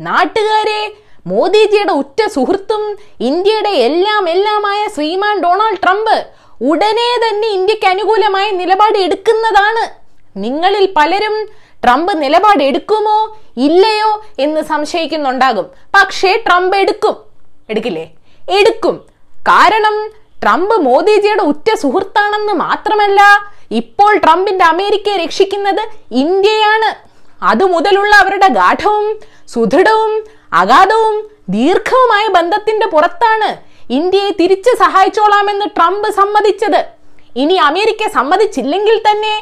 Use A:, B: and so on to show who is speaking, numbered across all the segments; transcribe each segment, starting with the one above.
A: നാട്ടുകാരെ മോദിജിയുടെ ഉറ്റ സുഹൃത്തും ഇന്ത്യയുടെ എല്ലാം എല്ലാമായ ശ്രീമാൻ ഡൊണാൾഡ് ട്രംപ് ഉടനെ തന്നെ ഇന്ത്യയ്ക്ക് അനുകൂലമായ നിലപാട് എടുക്കുന്നതാണ്. നിങ്ങളിൽ പലരും ട്രംപ് നിലപാട് എടുക്കുമോ ഇല്ലയോ എന്ന് സംശയിക്കുന്നുണ്ടാകും. പക്ഷേ ട്രംപ് എടുക്കും. എടുക്കില്ലേ? എടുക്കും. കാരണം ട്രംപ് മോദിജിയുടെ ഉറ്റ സുഹൃത്താണെന്ന് മാത്രമല്ല ഇപ്പോൾ ട്രംപിന്റെ അമേരിക്കയെ രക്ഷിക്കുന്നത് ഇന്ത്യയാണ്. അതുമുതലുള്ള അവരുടെ ഗാഠവും സുദൃഢവും അഗാധവും ദീർഘവുമായ ബന്ധത്തിന്റെ പുറത്താണ് ഇന്ത്യയെ തിരിച്ച് സഹായിച്ചോളാമെന്ന് ട്രംപ് സമ്മതിച്ചത്. ഇനി അമേരിക്ക സമ്മതിച്ചില്ലെങ്കിൽ തന്നെ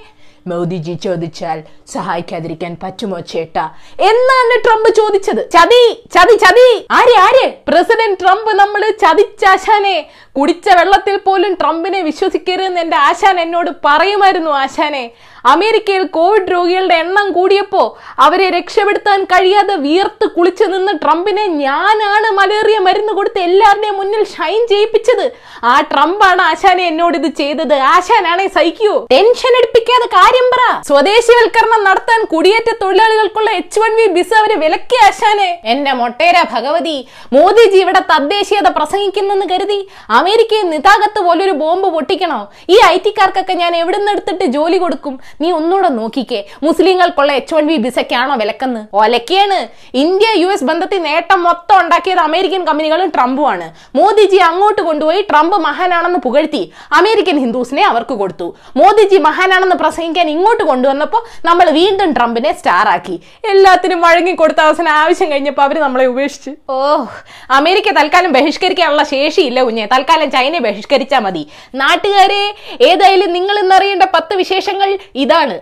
A: മോദിജി ചോദിച്ചാൽ സഹായിക്കാതിരിക്കാൻ പറ്റുമോ ചേട്ടാ? എന്നാണ് ട്രംപ് ചോദിച്ചത്. ചതി ചതി ചതി. ആര് ആര്? പ്രസിഡന്റ് ട്രംപ് നമ്മൾ ചതിച്ചാശാനെ കുടിച്ച വെള്ളത്തിൽ പോലും ട്രംപിനെ വിശ്വസിക്കരുതെന്ന് എന്റെ ആശാൻ എന്നോട് പറയുമായിരുന്നു ആശാനെ. അമേരിക്കയിൽ കോവിഡ് രോഗികളുടെ എണ്ണം കൂടിയപ്പോ അവരെ രക്ഷപ്പെടുത്താൻ കഴിയാതെ വിയർത്ത് കുളിച്ചു നിന്ന് ട്രംപിനെ ഞാനാണ് മലേറിയ മരുന്ന് കൊടുത്ത് എല്ലാവരുടെയും മുന്നിൽ ഷൈൻ ചെയ്യിപ്പിച്ചത്. ആ ട്രംപാണ് ആശാനെ എന്നോട് ഇത് ചെയ്തത്. ആശാനാണെ സഹിക്കൂ. ടെൻഷൻ എടുപ്പിക്കാതെ കാര്യം പറ. സ്വദേശിവൽക്കരണം നടത്താൻ കുടിയേറ്റ തൊഴിലാളികൾക്കുള്ള എച്ച് വൺ വി ബിസ് അവർ വിലക്കി ആശാനെ. എന്റെ മൊട്ടേര ഭഗവതി മോദിജി ഇവിടെ തദ്ദേശീയത പ്രസംഗിക്കുന്നെന്ന് കരുതി അമേരിക്കയിൽ നിതാകത്ത് പോലൊരു ബോംബ് പൊട്ടിക്കണോ? ഈ ഐ ടിക്കാർക്കൊക്കെ ഞാൻ എവിടുന്ന് എടുത്തിട്ട് ജോലി കൊടുക്കും? നീ ഒന്നുകൂടെ നോക്കിക്കേ. മുസ്ലിങ്ങൾക്കുള്ള എച്ച് വൺ വി ബിസൊക്കെയാണോ വിലക്കെന്ന്? ഒലക്കെയാണ്. ഇന്ത്യ യു എസ് ബന്ധത്തിൽ നേട്ടം മൊത്തം ഉണ്ടാക്കിയത് അമേരിക്കൻ കമ്പനികളും ട്രംപുമാണ്. മോദിജി അങ്ങോട്ട് കൊണ്ടുപോയി ട്രംപ് മഹാനാണെന്ന് പുകഴ്ത്തി അമേരിക്കൻ ഹിന്ദുസിനെ അവർക്ക് കൊടുത്തു. മോദിജി മഹാനാണെന്ന് പ്രസംഗിക്കാൻ ഇങ്ങോട്ട് കൊണ്ടുവന്നപ്പോൾ നമ്മൾ വീണ്ടും ട്രംപിനെ സ്റ്റാർ ആക്കി. എല്ലാത്തിനും വഴങ്ങി കൊടുത്ത അവസാനം ആവശ്യം കഴിഞ്ഞപ്പോൾ അവർ നമ്മളെ ഉപേക്ഷിച്ചു. ഓ അമേരിക്ക തൽക്കാലം ബഹിഷ്കരിക്കാനുള്ള ശേഷിയില്ല കുഞ്ഞെ. തൽക്കാലം ചൈനയെ ബഹിഷ്കരിച്ചാൽ മതി. നാട്ടുകാരെ ഏതായാലും നിങ്ങൾ ഇന്നറിയേണ്ട പത്ത് വിശേഷങ്ങൾ ഇതാണ്.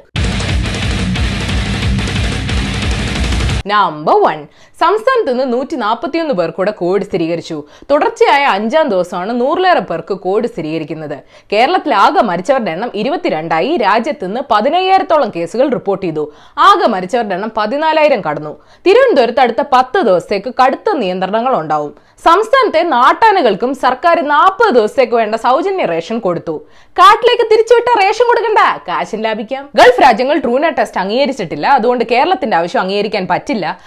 A: നമ്പർ വൺ സംസ്ഥാനത്ത് നിന്ന് നൂറ്റി നാൽപ്പത്തിയൊന്ന് പേർ കോവിഡ് സ്ഥിരീകരിച്ചു. തുടർച്ചയായ അഞ്ചാം ദിവസമാണ് നൂറിലേറെ പേർക്ക് കോവിഡ് സ്ഥിരീകരിക്കുന്നത്. കേരളത്തിൽ ആകെ മരിച്ചവരുടെ എണ്ണം ഇരുപത്തിരണ്ടായി. രാജ്യത്ത് നിന്ന് പതിനയ്യായിരത്തോളം കേസുകൾ റിപ്പോർട്ട് ചെയ്തു. ആകെ മരിച്ചവരുടെ എണ്ണം പതിനാലായിരം കടന്നു. തിരുവനന്തപുരത്ത് അടുത്ത പത്ത് ദിവസത്തേക്ക് കടുത്ത നിയന്ത്രണങ്ങൾ ഉണ്ടാവും. സംസ്ഥാനത്തെ നാട്ടാനകൾക്കും സർക്കാർ നാൽപ്പത് ദിവസത്തേക്ക് വേണ്ട സൗജന്യ റേഷൻ കൊടുത്തു. കാട്ടിലേക്ക് തിരിച്ചുവിട്ട റേഷൻ കൊടുക്കണ്ട. കാശും ലാഭിക്കാം. ഗൾഫ് രാജ്യങ്ങൾ ട്രൂന ടെസ്റ്റ് അംഗീകരിച്ചിട്ടില്ല. അതുകൊണ്ട് കേരളത്തിന്റെ ആവശ്യം അംഗീകരിക്കാൻ പറ്റില്ല.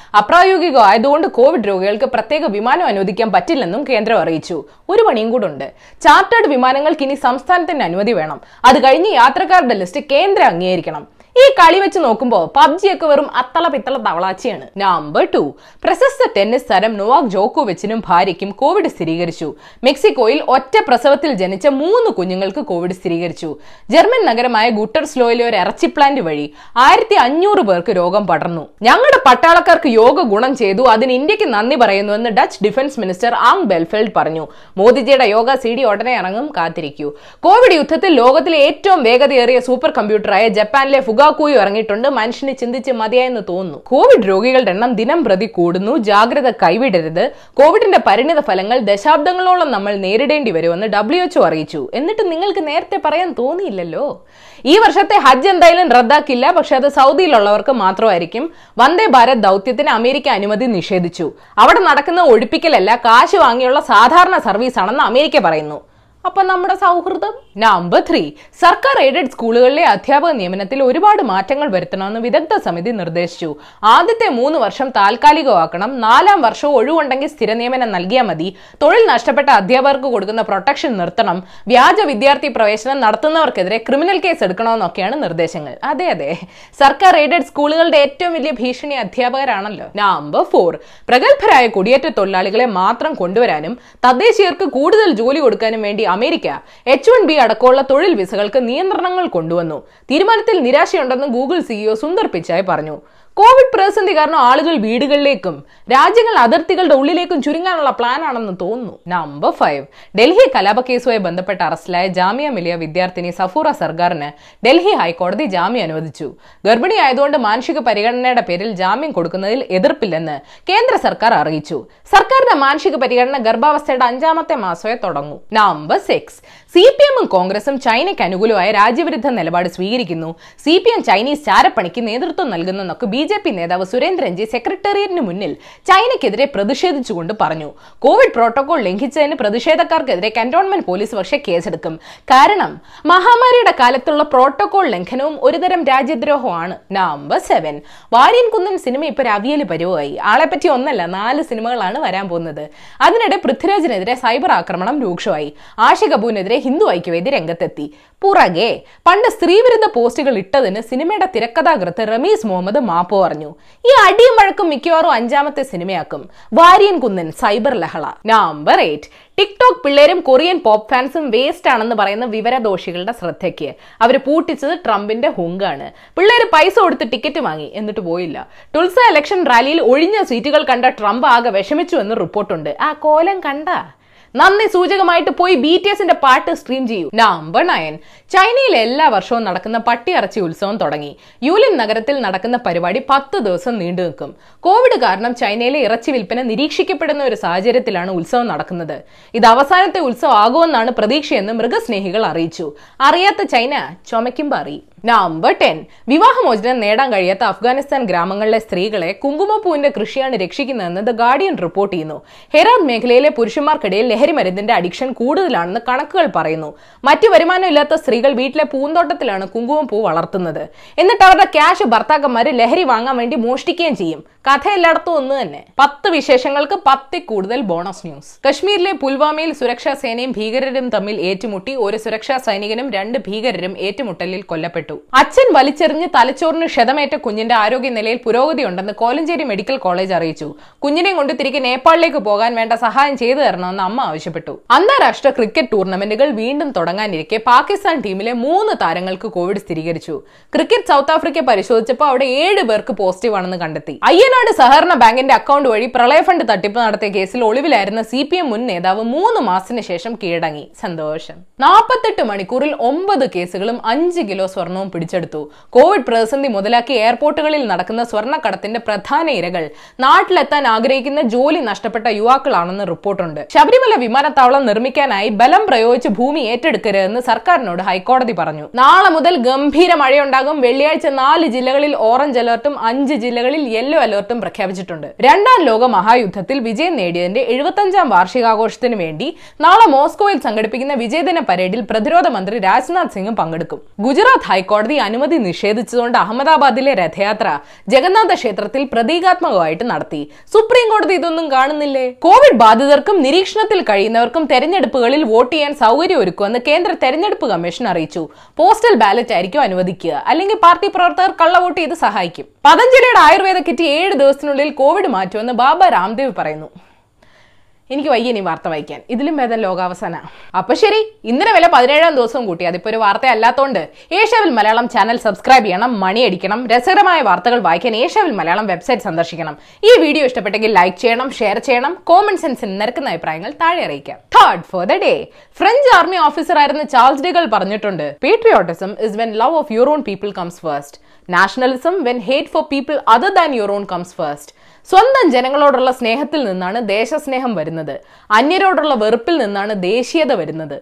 A: അപ്രായോഗികമായതുകൊണ്ട് കോവിഡ് രോഗികൾക്ക് പ്രത്യേക വിമാനം അനുവദിക്കാൻ പറ്റില്ലെന്നും കേന്ദ്രം അറിയിച്ചു. ഒരു പണിയും കൂടെ ഉണ്ട്. ചാർട്ടേഡ് വിമാനങ്ങൾക്ക് ഇനി സംസ്ഥാനത്തിന്റെ അനുമതി വേണം. അത് കഴിഞ്ഞ് യാത്രക്കാരുടെ ലിസ്റ്റ് കേന്ദ്രം അംഗീകരിക്കണം. ഈ കളി വെച്ച് നോക്കുമ്പോൾ പബ്ജി ഒക്കെ വെറും അത്തള പിത്തള തവളാച്ചിയാണ്. നമ്പർ ടു പ്രശസ്ത ടെന്നീസ് താരം നൊവാക് ജോക്കോവിച്ചിനും ഭാര്യയ്ക്കും കോവിഡ് സ്ഥിരീകരിച്ചു. മെക്സിക്കോയിൽ ഒറ്റ പ്രസവത്തിൽ ജനിച്ച മൂന്ന് കുഞ്ഞുങ്ങൾക്ക് കോവിഡ് സ്ഥിരീകരിച്ചു. ജർമ്മൻ നഗരമായ ഗുട്ടർസ്ലോയിലെ ഒരു ഇറച്ചി പ്ലാന്റ് വഴി ആയിരത്തി അഞ്ഞൂറ് പേർക്ക് രോഗം പടർന്നു. ഞങ്ങളുടെ പട്ടാളക്കാർക്ക് യോഗ ഗുണം ചെയ്തു അതിന് ഇന്ത്യയ്ക്ക് നന്ദി പറയുന്നുവെന്ന് Dutch defence minister Ank Bijleveld പറഞ്ഞു. മോദിജിയുടെ യോഗ സി ഡി ഉടനെ ഇറങ്ങും കാത്തിരിക്കൂ. കോവിഡ് യുദ്ധത്തിൽ ലോകത്തിലെ ഏറ്റവും വേഗതയേറിയ സൂപ്പർ കമ്പ്യൂട്ടറായ ജപ്പാനിലെ ഫുഗാക്കൂയു ഇറങ്ങിയിട്ടുണ്ട് മനുഷ്യന് ചിന്തിച്ച് മതിയായെന്ന് തോന്നുന്നു. കോവിഡ് രോഗികളുടെ എണ്ണം ദിനം പ്രതി കൂടുന്നു. ജാഗ്രത കൈവിടരുത്. കോവിഡിന്റെ പരിണിത ഫലങ്ങൾ ദശാബ്ദങ്ങളോളം നമ്മൾ നേരിടേണ്ടി വരുമെന്ന് ഡബ്ല്യു എച്ച്ഒ അറിയിച്ചു. എന്നിട്ട് നിങ്ങൾക്ക് നേരത്തെ പറയാൻ തോന്നിയില്ലല്ലോ? ഈ വർഷത്തെ ഹജ്ജ് എന്തായാലും റദ്ദാക്കില്ല. പക്ഷെ അത് സൗദിയിലുള്ളവർക്ക് മാത്രമായിരിക്കും. വന്ദേ ഭാരത് ദൗത്യത്തിന് അമേരിക്ക അനുമതി നിഷേധിച്ചു. അവിടെ നടക്കുന്ന ഒഴിപ്പിക്കലല്ല കാശ് വാങ്ങിയുള്ള സാധാരണ സർവീസാണെന്ന് അമേരിക്ക പറയുന്നു. അപ്പൊ നമ്മുടെ സൗഹൃദം? നമ്പർ ത്രീ സർക്കാർ എയ്ഡഡ് സ്കൂളുകളിലെ അധ്യാപക നിയമനത്തിൽ ഒരുപാട് മാറ്റങ്ങൾ വരുത്തണമെന്ന് വിദഗ്ധ സമിതി നിർദ്ദേശിച്ചു. ആദ്യത്തെ മൂന്ന് വർഷം താൽക്കാലികമാക്കണം. നാലാം വർഷം ഒഴിവുണ്ടെങ്കിൽ സ്ഥിര നിയമനം നൽകിയാൽ മതി. തൊഴിൽ നഷ്ടപ്പെട്ട അധ്യാപകർക്ക് കൊടുക്കുന്ന പ്രൊട്ടക്ഷൻ നിർത്തണം. വ്യാജ വിദ്യാർത്ഥി പ്രവേശനം നടത്തുന്നവർക്കെതിരെ ക്രിമിനൽ കേസ് എടുക്കണമെന്നൊക്കെയാണ് നിർദ്ദേശങ്ങൾ. അതെ അതെ. സർക്കാർ എയ്ഡഡ് സ്കൂളുകളുടെ ഏറ്റവും വലിയ ഭീഷണി അധ്യാപകരാണല്ലോ. നമ്പർ ഫോർ പ്രഗത്ഭരായ കുടിയേറ്റ തൊഴിലാളികളെ മാത്രം കൊണ്ടുവരാനും തദ്ദേശീയർക്ക് കൂടുതൽ ജോലി കൊടുക്കാനും വേണ്ടി അമേരിക്ക എച്ച് വൺ ബി അടക്കമുള്ള തൊഴിൽ വിസകൾക്ക് നിയന്ത്രണങ്ങൾ കൊണ്ടുവന്നു. തീരുമാനത്തിൽ നിരാശയുണ്ടെന്ന് ഗൂഗിൾ സിഇഒ സുന്ദർ പിച്ചായ് പറഞ്ഞു. കോവിഡ് പ്രതിസന്ധി കാരണം ആളുകൾ വീടുകളിലേക്കും രാജ്യങ്ങൾ അതിർത്തികളുടെ ഉള്ളിലേക്കും ചുരുങ്ങാനുള്ള പ്ലാനാണെന്ന് തോന്നുന്നു. നമ്പർ ഫൈവ് ഡൽഹി കലാപ കേസുമായി ബന്ധപ്പെട്ട് അറസ്റ്റിലായ ജാമ്യ മിലിയ വിദ്യാർത്ഥിനി സഫൂറ സർക്കാരിന് ഡൽഹി ഹൈക്കോടതി ജാമ്യം അനുവദിച്ചു. ഗർഭിണിയായതുകൊണ്ട് മാനസിക പരിഗണനയുടെ പേരിൽ ജാമ്യം കൊടുക്കുന്നതിൽ എതിർപ്പില്ലെന്ന് കേന്ദ്ര സർക്കാർ അറിയിച്ചു. സർക്കാരിന്റെ മാനസിക പരിഗണന ഗർഭാവസ്ഥയുടെ അഞ്ചാമത്തെ മാസമേ തുടങ്ങൂ. നമ്പർ സിക്സ് സി പി എമ്മും കോൺഗ്രസും ചൈനയ്ക്ക് അനുകൂലമായ രാജ്യവിരുദ്ധ നിലപാട് സ്വീകരിക്കുന്നു. സി പി എം ചൈനീസ് ചാരപ്പണിക്ക് നേതൃത്വം നൽകുന്നെന്നൊക്കെ ബി ജെ പി നേതാവ് സുരേന്ദ്രൻജി സെക്രട്ടേറിയറ്റിന് മുന്നിൽ ചൈനയ്ക്കെതിരെ പ്രതിഷേധിച്ചുകൊണ്ട് പറഞ്ഞു. കോവിഡ് പ്രോട്ടോകോൾ ലംഘിച്ചതിന് പ്രതിഷേധക്കാർക്കെതിരെ കന്റോൺമെന്റ് പോലീസ് പക്ഷേ കേസെടുക്കും. കാരണം മഹാമാരിയുടെ കാലത്തുള്ള പ്രോട്ടോകോൾ ലംഘനവും ഒരുതരം രാജ്യദ്രോഹമാണ് number seven. Variyan Kunnan cinema ഇപ്പൊ രവിയൽ പരുവായി ആളെപ്പറ്റി പറ്റി ഒന്നല്ല നാല് സിനിമകളാണ് വരാൻ പോകുന്നത്. അതിനിടെ പൃഥ്വിരാജിനെതിരെ സൈബർ ആക്രമണം രൂക്ഷമായി. ആഷി കപൂറിനെതിരെ ഹിന്ദു ഐക്യവേദി രംഗത്തെത്തി. പുറകെ പണ്ട് സ്ത്രീവിരുദ്ധ പോസ്റ്റുകൾ ഇട്ടതിന് സിനിമയുടെ തിരക്കഥാകൃത്ത് റമീസ് മുഹമ്മദ് മാപ്പ് പറഞ്ഞു ഈ അടിയും വഴക്കും മിക്കവാറും അഞ്ചാമത്തെ സിനിമയാക്കും. വാര്യൻ കുന്നൻ സൈബർ ലഹള. നമ്പർ എയ്റ്റ് ടിക്ടോക്ക് പിള്ളേരും കൊറിയൻ പോപ്പ് ഫാൻസും വേസ്റ്റ് ആണെന്ന് പറയുന്ന വിവരദോഷികളുടെ ശ്രദ്ധയ്ക്ക്. അവർ പൂട്ടിച്ചത് ട്രംപിന്റെ ഹുങ്കാണ്. പിള്ളേര് പൈസ കൊടുത്ത് ടിക്കറ്റ് വാങ്ങി എന്നിട്ട് പോയില്ല. ടുൾസ ഇലക്ഷൻ റാലിയിൽ ഒഴിഞ്ഞ സീറ്റുകൾ കണ്ട ട്രംപ് ആകെ വിഷമിച്ചു എന്ന് റിപ്പോർട്ടുണ്ട്. ആ കോലം കണ്ട? നന്ദി സൂചകമായിട്ട് പോയി ബി ടി എസിന്റെ പാട്ട് സ്ട്രീം ചെയ്യൂ. നമ്പർ നയൻ ചൈനയിൽ എല്ലാ വർഷവും നടക്കുന്ന പട്ടിയിറച്ചി ഉത്സവം തുടങ്ങി. യൂലിൻ നഗരത്തിൽ നടക്കുന്ന പരിപാടി പത്ത് ദിവസം നീണ്ടു നിൽക്കും. കോവിഡ് കാരണം ചൈനയിലെ ഇറച്ചി വിൽപ്പന നിരീക്ഷിക്കപ്പെടുന്ന ഒരു സാഹചര്യത്തിലാണ് ഉത്സവം നടക്കുന്നത്. ഇത് അവസാനത്തെ ഉത്സവം ആകുമെന്നാണ് പ്രതീക്ഷയെന്ന് മൃഗസ്നേഹികൾ അറിയിച്ചു. അറിയാത്ത ചൈന ചുമയ്ക്കുമ്പോൾ അറിയും നമ്പർ ടെൻ. വിവാഹമോചനം നേടാൻ കഴിയാത്ത അഫ്ഗാനിസ്ഥാൻ ഗ്രാമങ്ങളിലെ സ്ത്രീകളെ കുങ്കുമപ്പൂവിന്റെ കൃഷിയാണ് രക്ഷിക്കുന്നതെന്ന് ദ ഗാർഡിയൻ റിപ്പോർട്ട് ചെയ്യുന്നു. ഹെറാത്ത് മേഖലയിലെ പുരുഷന്മാർക്കിടയിൽ ലഹരി മരുന്നിന്റെ അഡിക്ഷൻ കൂടുതലാണെന്ന് കണക്കുകൾ പറയുന്നു. മറ്റു വരുമാനമില്ലാത്ത സ്ത്രീകൾ വീട്ടിലെ പൂന്തോട്ടത്തിലാണ് കുങ്കുമപ്പൂ വളർത്തുന്നത്. എന്നിട്ട് അവരുടെ ക്യാഷ് ഭർത്താക്കന്മാര് ലഹരി വാങ്ങാൻ വേണ്ടി മോഷ്ടിക്കുകയും ചെയ്യും. കഥ എല്ലായിടത്തും ഒന്ന് തന്നെ. പത്ത് വിശേഷങ്ങൾക്ക് പത്തിൽ കൂടുതൽ ബോണസ് ന്യൂസ്. കശ്മീരിലെ പുൽവാമയിൽ സുരക്ഷാ സേനയും ഭീകരരും തമ്മിൽ ഏറ്റുമുട്ടി. ഒരു സുരക്ഷാ സൈനികനും രണ്ട് ഭീകരരും ഏറ്റുമുട്ടലിൽ കൊല്ലപ്പെട്ടു. അച്ഛൻ വലിച്ചെറിഞ്ഞ് തലച്ചോറിന് ക്ഷതമേറ്റ കുഞ്ഞിന്റെ ആരോഗ്യനിലയിൽ പുരോഗതിയുണ്ടെന്ന് കോലഞ്ചേരി മെഡിക്കൽ കോളേജ് അറിയിച്ചു. കുഞ്ഞിനെ കൊണ്ട് തിരികെ നേപ്പാളിലേക്ക് പോകാൻ വേണ്ട സഹായം ചെയ്തു തരണമെന്ന് അമ്മ ആവശ്യപ്പെട്ടു. അന്താരാഷ്ട്ര ക്രിക്കറ്റ് ടൂർണമെന്റുകൾ വീണ്ടും തുടങ്ങാനിരിക്കെ പാകിസ്ഥാൻ ടീമിലെ മൂന്ന് താരങ്ങൾക്ക് കോവിഡ് സ്ഥിരീകരിച്ചു. ക്രിക്കറ്റ് സൗത്ത് ആഫ്രിക്ക പരിശോധിച്ചപ്പോൾ അവിടെ ഏഴ് പേർക്ക് പോസിറ്റീവ് ആണെന്ന് കണ്ടെത്തി. അയ്യനാട് സഹകരണ ബാങ്കിന്റെ അക്കൗണ്ട് വഴി പ്രളയ ഫണ്ട് തട്ടിപ്പ് നടത്തിയ കേസിൽ ഒളിവിലായിരുന്ന സി പി എം മുൻ നേതാവ് മൂന്ന് മാസത്തിന് ശേഷം കീഴടങ്ങി. സന്തോഷം. നാൽപ്പത്തെട്ട് മണിക്കൂറിൽ ഒമ്പത് കേസുകളും അഞ്ച് കിലോ സ്വർണവും പിടിച്ചെടുത്തു. കോവിഡ് പ്രതിസന്ധി മുതലാക്കി എയർപോർട്ടുകളിൽ നടക്കുന്ന സ്വർണക്കടത്തിന്റെ പ്രധാന ഇരകൾ. നാട്ടിലെത്താൻ ആഗ്രഹിക്കുന്ന ജോലി നഷ്ടപ്പെട്ട യുവാക്കളാണെന്ന് റിപ്പോർട്ടുണ്ട്. ശബരിമല വിമാനത്താവളം നിർമ്മിക്കാനായി ബലം പ്രയോഗിച്ച് ഭൂമി ഏറ്റെടുക്കരുതെന്ന് സർക്കാരിനോട് ഹൈക്കോടതി പറഞ്ഞു. നാളെ മുതൽ ഗംഭീര മഴയുണ്ടാകും. വെള്ളിയാഴ്ച നാല് ജില്ലകളിൽ ഓറഞ്ച് അലർട്ടും അഞ്ച് ജില്ലകളിൽ യെല്ലോ അലർട്ടും പ്രഖ്യാപിച്ചിട്ടുണ്ട്. രണ്ടാം ലോക മഹായുദ്ധത്തിൽ വിജയം നേടിയതിന്റെ എഴുപത്തഞ്ചാം വാർഷികാഘോഷത്തിന് വേണ്ടി നാളെ മോസ്കോയിൽ സംഘടിപ്പിക്കുന്ന വിജയദിന പരേഡിൽ പ്രതിരോധ മന്ത്രി രാജ്നാഥ് സിംഗും പങ്കെടുക്കും. ഗുജറാത്ത് ഹൈക്കോടതി അനുമതി നിഷേധിച്ചതുകൊണ്ട് അഹമ്മദാബാദിലെ രഥയാത്ര ജഗന്നാഥ ക്ഷേത്രത്തിൽ പ്രതീകാത്മകമായിട്ട് നടത്തി. സുപ്രീം കോടതി ഇതൊന്നും കാണുന്നില്ലേ? കോവിഡ് ബാധിതർക്കും നിരീക്ഷണത്തിൽ കഴിയുന്നവർക്കും തെരഞ്ഞെടുപ്പുകളിൽ വോട്ട് ചെയ്യാൻ സൗകര്യം ഒരുക്കുമെന്ന് കേന്ദ്ര തെരഞ്ഞെടുപ്പ് കമ്മീഷൻ അറിയിച്ചു. പോസ്റ്റൽ ബാലറ്റ് ആയിരിക്കും അനുവദിക്കുക. അല്ലെങ്കിൽ പാർട്ടി പ്രവർത്തകർ കള്ളവോട്ട് ചെയ്ത് സഹായിക്കും. പതഞ്ജലിയുടെ ആയുർവേദ കിറ്റ് ഏഴ് ദിവസത്തിനുള്ളിൽ കോവിഡ് മാറ്റുമെന്ന് ബാബ രാംദേവ് പറയുന്നു. എനിക്ക് വയ്യ ഇനി വാർത്ത വായിക്കാൻ. ഇതിലും ഭേദം ലോകാവസാന. അപ്പൊ ശരി ഇന്നലെ വില പതിനേഴാം ദിവസം കൂട്ടി അതിപ്പോ ഒരു വാർത്ത അല്ലാത്തോണ്ട് ഏഷ്യാവിൽ മലയാളം ചാനൽ സബ്സ്ക്രൈബ് ചെയ്യണം മണി അടിക്കണം രസകരമായ വാർത്തകൾ വായിക്കാൻ ഏഷ്യാവിൽ മലയാളം വെബ്സൈറ്റ് സന്ദർശിക്കണം. ഈ വീഡിയോ ഇഷ്ടപ്പെട്ടെങ്കിൽ ലൈക്ക് ചെയ്യണം ഷെയർ ചെയ്യണം കോമൺ സെൻസിൽ നിരക്കുന്ന അഭിപ്രായങ്ങൾ താഴെ അറിയിക്കാം. Third for the day French army officer ആയിരുന്ന ചാൾസ് ഡിഗൾ പറഞ്ഞിട്ടുണ്ട് patriotism is when love of own people comes first nationalism when hate for people other than your comes first സ്വന്തം ജനങ്ങളോടുള്ള സ്നേഹത്തിൽ നിന്നാണ് ദേശസ്നേഹം വരുന്നത്. അന്യരോടുള്ള വെറുപ്പിൽ നിന്നാണ് ദേശീയത വരുന്നത്.